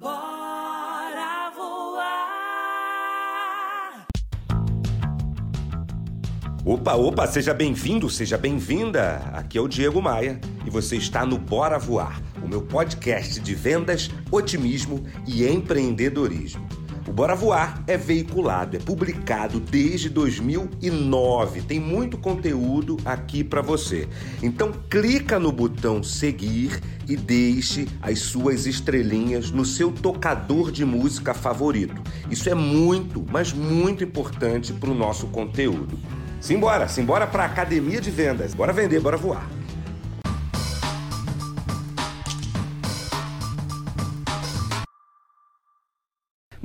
Bora voar. Opa, opa, seja bem-vindo, seja bem-vinda. Aqui é o Diego Maia e você está no Bora Voar, o meu podcast de vendas, otimismo e empreendedorismo. O Bora Voar é veiculado, é publicado desde 2009. Tem muito conteúdo aqui para você. Então clica no botão seguir e deixe as suas estrelinhas no seu tocador de música favorito. Isso é muito, mas muito importante para o nosso conteúdo. Simbora, simbora para a academia de vendas. Bora vender, bora voar.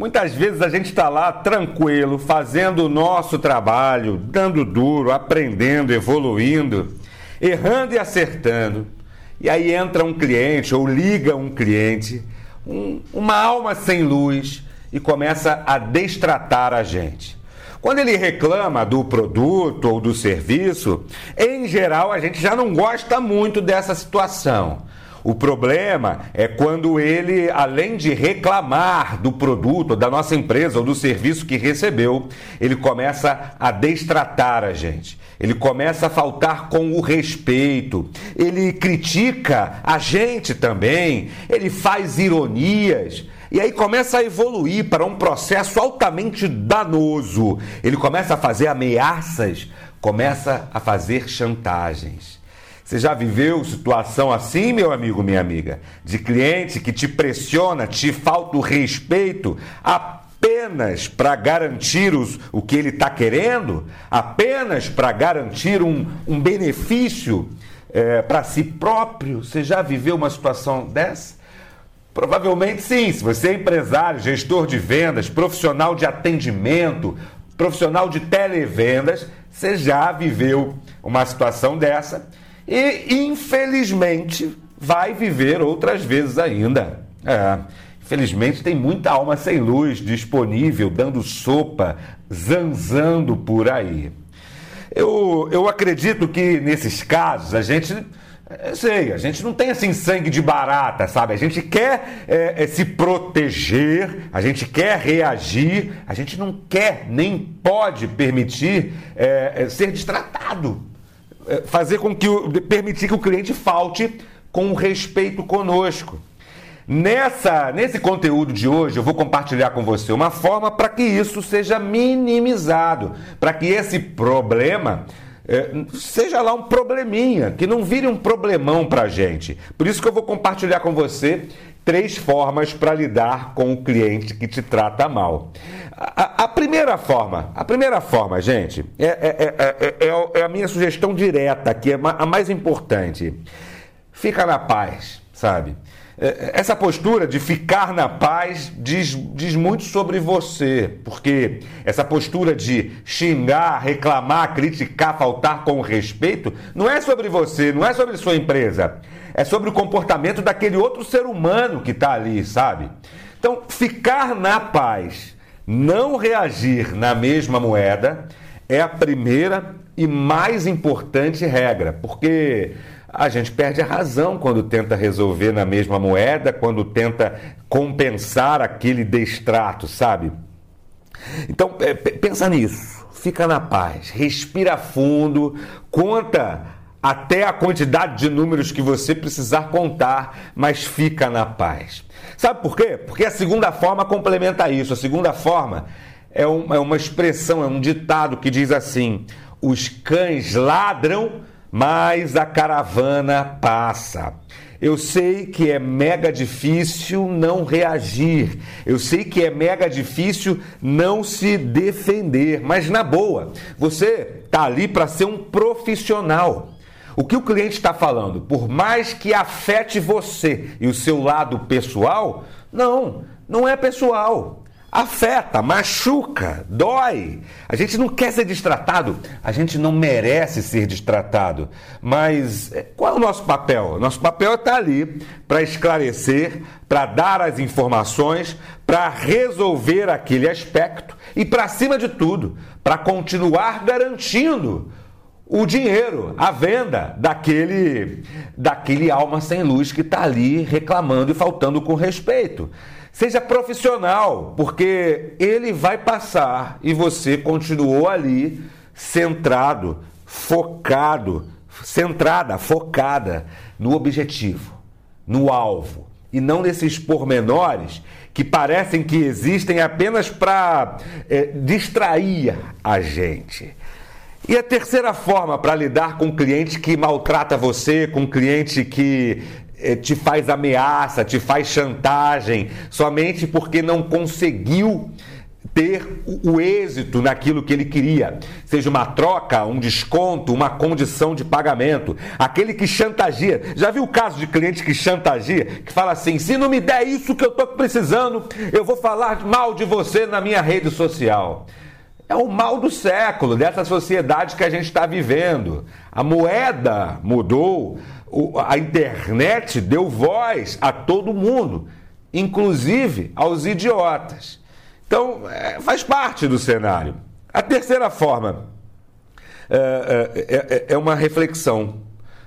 Muitas vezes a gente está lá tranquilo, fazendo o nosso trabalho, dando duro, aprendendo, evoluindo, errando e acertando. E aí entra um cliente ou liga um cliente, um, uma alma sem luz e começa a destratar a gente. Quando ele reclama do produto ou do serviço, em geral a gente já não gosta muito dessa situação. O problema é quando ele, além de reclamar do produto, da nossa empresa ou do serviço que recebeu, ele começa a destratar a gente. Ele começa a faltar com o respeito. Ele critica a gente também. Ele faz ironias. E aí começa a evoluir para um processo altamente danoso. Ele começa a fazer ameaças, começa a fazer chantagens. Você já viveu situação assim, meu amigo, minha amiga? De cliente que te pressiona, te falta o respeito apenas para garantir os, o que ele está querendo? Apenas para garantir um, um benefício é, para si próprio? Você já viveu uma situação dessa? Provavelmente sim. Se você é empresário, gestor de vendas, profissional de atendimento, profissional de televendas, você já viveu uma situação dessa e, infelizmente, vai viver outras vezes ainda. É. Infelizmente, tem muita alma sem luz disponível, dando sopa, zanzando por aí. Eu, eu acredito que nesses casos a gente. Eu sei, a gente não tem assim sangue de barata, sabe? A gente quer é, é, se proteger, a gente quer reagir, a gente não quer nem pode permitir é, é ser destratado é, fazer com que permitir que o cliente falte com respeito conosco. Nessa, nesse conteúdo de hoje, eu vou compartilhar com você uma forma para que isso seja minimizado, para que esse problema é, seja lá um probleminha, que não vire um problemão para gente. Por isso que eu vou compartilhar com você três formas para lidar com o cliente que te trata mal. A, a, primeira forma, a primeira forma, gente, é, é, é, é, a minha sugestão direta, é a mais importante. Fica na paz, sabe? Essa postura de ficar na paz diz, diz muito sobre você, porque essa postura de xingar, reclamar, criticar, faltar com respeito, não é sobre você, não é sobre sua empresa é sobre o comportamento daquele outro ser humano que está ali, sabe? Então, ficar na paz, não reagir na mesma moeda, é a primeira e mais importante regra, porque a gente perde a razão quando tenta resolver na mesma moeda, quando tenta compensar aquele destrato, sabe? Então, é, pensa nisso, fica na paz, respira fundo, conta até a quantidade de números que você precisar contar, mas fica na paz. Sabe por quê? Porque a segunda forma complementa isso. A segunda forma é uma, é uma expressão, é um ditado que diz assim: os cães ladram, mas a caravana passa. Eu sei que é mega difícil não reagir. Eu sei que é mega difícil não se defender, mas na boa, você tá ali para ser um profissional. O que o cliente está falando, por mais que afete você e o seu lado pessoal, não, não é pessoal. Afeta, machuca, dói. A gente não quer ser destratado, a gente não merece ser destratado. Mas é, qual é o nosso papel? Nosso papel é estar tá ali para esclarecer, para dar as informações, para resolver aquele aspecto e, para cima de tudo, para continuar garantindo o dinheiro, a venda daquele daquele alma sem luz que está ali reclamando e faltando com respeito. Seja profissional, porque ele vai passar e você continuou ali centrado, focado, centrada, focada no objetivo, no alvo e não nesses pormenores que parecem que existem apenas para é, distrair a gente. E a terceira forma para lidar com um cliente que maltrata você, com cliente que te faz ameaça, te faz chantagem, somente porque não conseguiu ter o êxito naquilo que ele queria, seja uma troca, um desconto, uma condição de pagamento. Aquele que chantageia. Já viu o caso de cliente que chantageia, que fala assim: se não me der isso que eu estou precisando, eu vou falar mal de você na minha rede social. É o mal do século, dessa sociedade que a gente está vivendo. A moeda mudou, a internet deu voz a todo mundo, inclusive aos idiotas. Então, é, faz parte do cenário. A terceira forma é, é, é, é uma reflexão.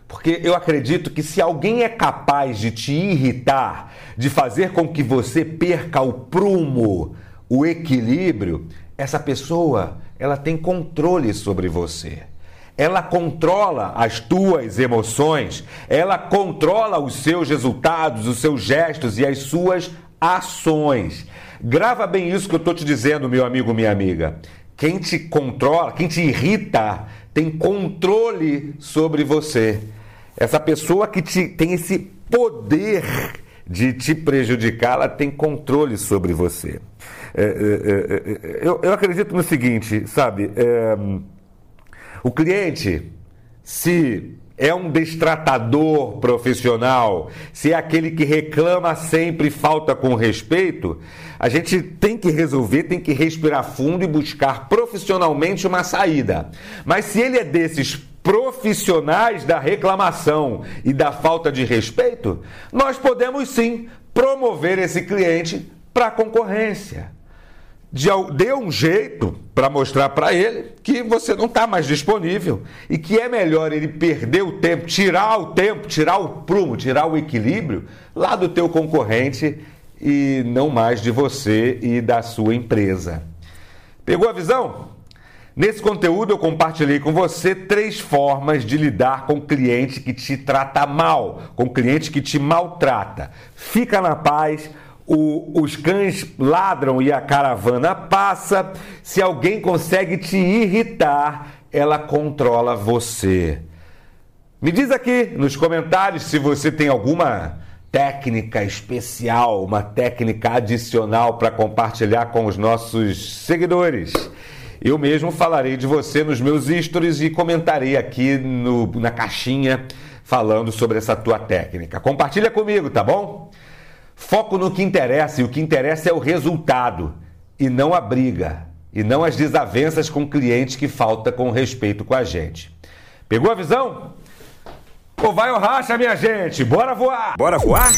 Porque eu acredito que se alguém é capaz de te irritar, de fazer com que você perca o prumo, o equilíbrio, essa pessoa, ela tem controle sobre você. Ela controla as tuas emoções, ela controla os seus resultados, os seus gestos e as suas ações. Grava bem isso que eu estou te dizendo, meu amigo, minha amiga. Quem te controla, quem te irrita, tem controle sobre você. Essa pessoa que te, tem esse poder de te prejudicar, ela tem controle sobre você. É, é, é, é eu, eu, acredito no seguinte, sabe? É, o cliente, se é um destratador profissional, se é aquele que reclama sempre falta com respeito, a gente tem que resolver, tem que respirar fundo e buscar profissionalmente uma saída. Mas se ele é desses profissionais da reclamação e da falta de respeito, nós podemos sim promover esse cliente para a concorrência de, dê um jeito para mostrar para ele que você não está mais disponível e que é melhor ele perder o tempo, tirar o tempo, tirar o prumo, tirar o equilíbrio lá do teu concorrente e não mais de você e da sua empresa. Pegou a visão? Nesse conteúdo eu compartilhei com você três formas de lidar com cliente que te trata mal, com cliente que te maltrata. Fica na paz o, os cães ladram e a caravana passa. Se alguém consegue te irritar, ela controla você. Me diz aqui nos comentários se você tem alguma técnica especial, uma técnica adicional para compartilhar com os nossos seguidores. Eu mesmo falarei de você nos meus stories e comentarei aqui no, na caixinha falando sobre essa tua técnica. Compartilha comigo, tá bom? Foco no que interessa, e o que interessa é o resultado, e não a briga, e não as desavenças com o cliente que falta com respeito com a gente. Pegou a visão? Ou vai ou racha, minha gente? Bora voar! Bora voar?